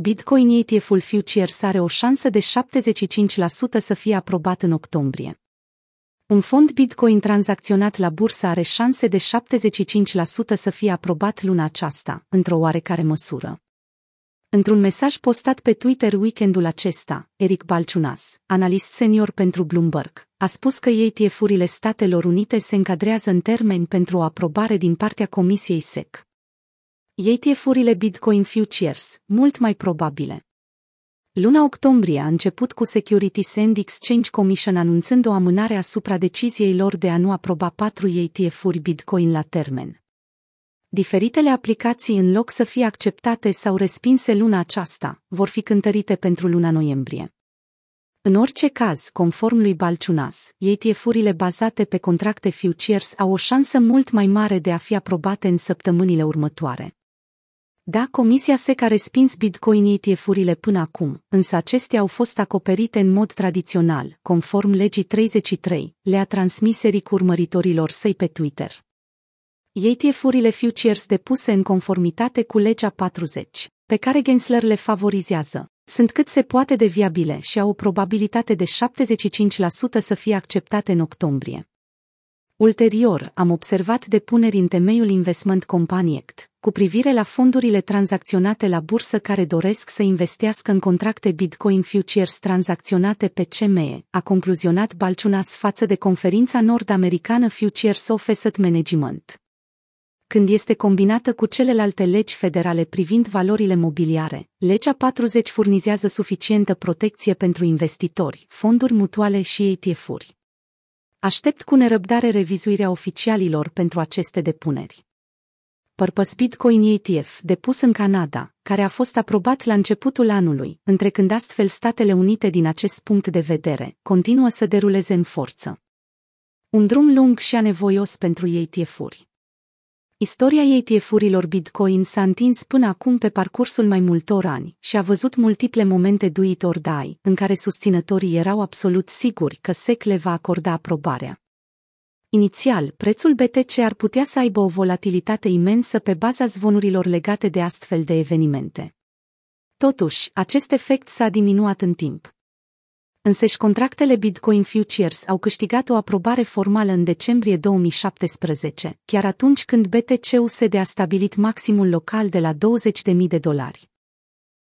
Bitcoin ETF-ul Futures are o șansă de 75% să fie aprobat în octombrie. Un fond Bitcoin tranzacționat la bursă are șanse de 75% să fie aprobat luna aceasta, într-o oarecare măsură. Într-un mesaj postat pe Twitter weekendul acesta, Eric Balciunas, analist senior pentru Bloomberg, a spus că ETF-urile Statelor Unite se încadrează în termeni pentru o aprobare din partea Comisiei SEC. ETF-urile Bitcoin Futures, mult mai probabile. Luna octombrie a început cu Securities and Exchange Commission anunțând o amânare asupra deciziei lor de a nu aproba patru ETF-uri Bitcoin la termen. Diferitele aplicații, în loc să fie acceptate sau respinse luna aceasta, vor fi cântărite pentru luna noiembrie. În orice caz, conform lui Balciunas, ETF-urile bazate pe contracte futures au o șansă mult mai mare de a fi aprobate în săptămânile următoare. Da, Comisia SEC a respins Bitcoin ETF-urile până acum, însă acestea au fost acoperite în mod tradițional, conform legii 33, le-a transmis Eric urmăritorilor săi pe Twitter. ETF-urile futures depuse în conformitate cu legea 40, pe care Gensler le favorizează, sunt cât se poate de viabile și au o probabilitate de 75% să fie acceptate în octombrie. Ulterior, am observat depuneri în temeiul Investment Company Act, cu privire la fondurile tranzacționate la bursă care doresc să investească în contracte Bitcoin Futures tranzacționate pe CME, a concluzionat Balciunas față de conferința nord-americană Futures of Asset Management. Când este combinată cu celelalte legi federale privind valorile mobiliare, legea 40 furnizează suficientă protecție pentru investitori, fonduri mutuale și ETF-uri. Aștept cu nerăbdare revizuirea oficialilor pentru aceste depuneri. Purpose Bitcoin ETF, depus în Canada, care a fost aprobat la începutul anului, întrecând astfel Statele Unite din acest punct de vedere, continuă să deruleze în forță. Un drum lung și anevoios pentru ETF-uri. Istoria ETF-urilor Bitcoin s-a întins până acum pe parcursul mai multor ani și a văzut multiple momente do it or die, în care susținătorii erau absolut siguri că SEC le va acorda aprobarea. Inițial, prețul BTC ar putea să aibă o volatilitate imensă pe baza zvonurilor legate de astfel de evenimente. Totuși, acest efect s-a diminuat în timp. Însăși contractele Bitcoin Futures au câștigat o aprobare formală în decembrie 2017, chiar atunci când BTC-USD a stabilit maximul local de la 20.000 de dolari.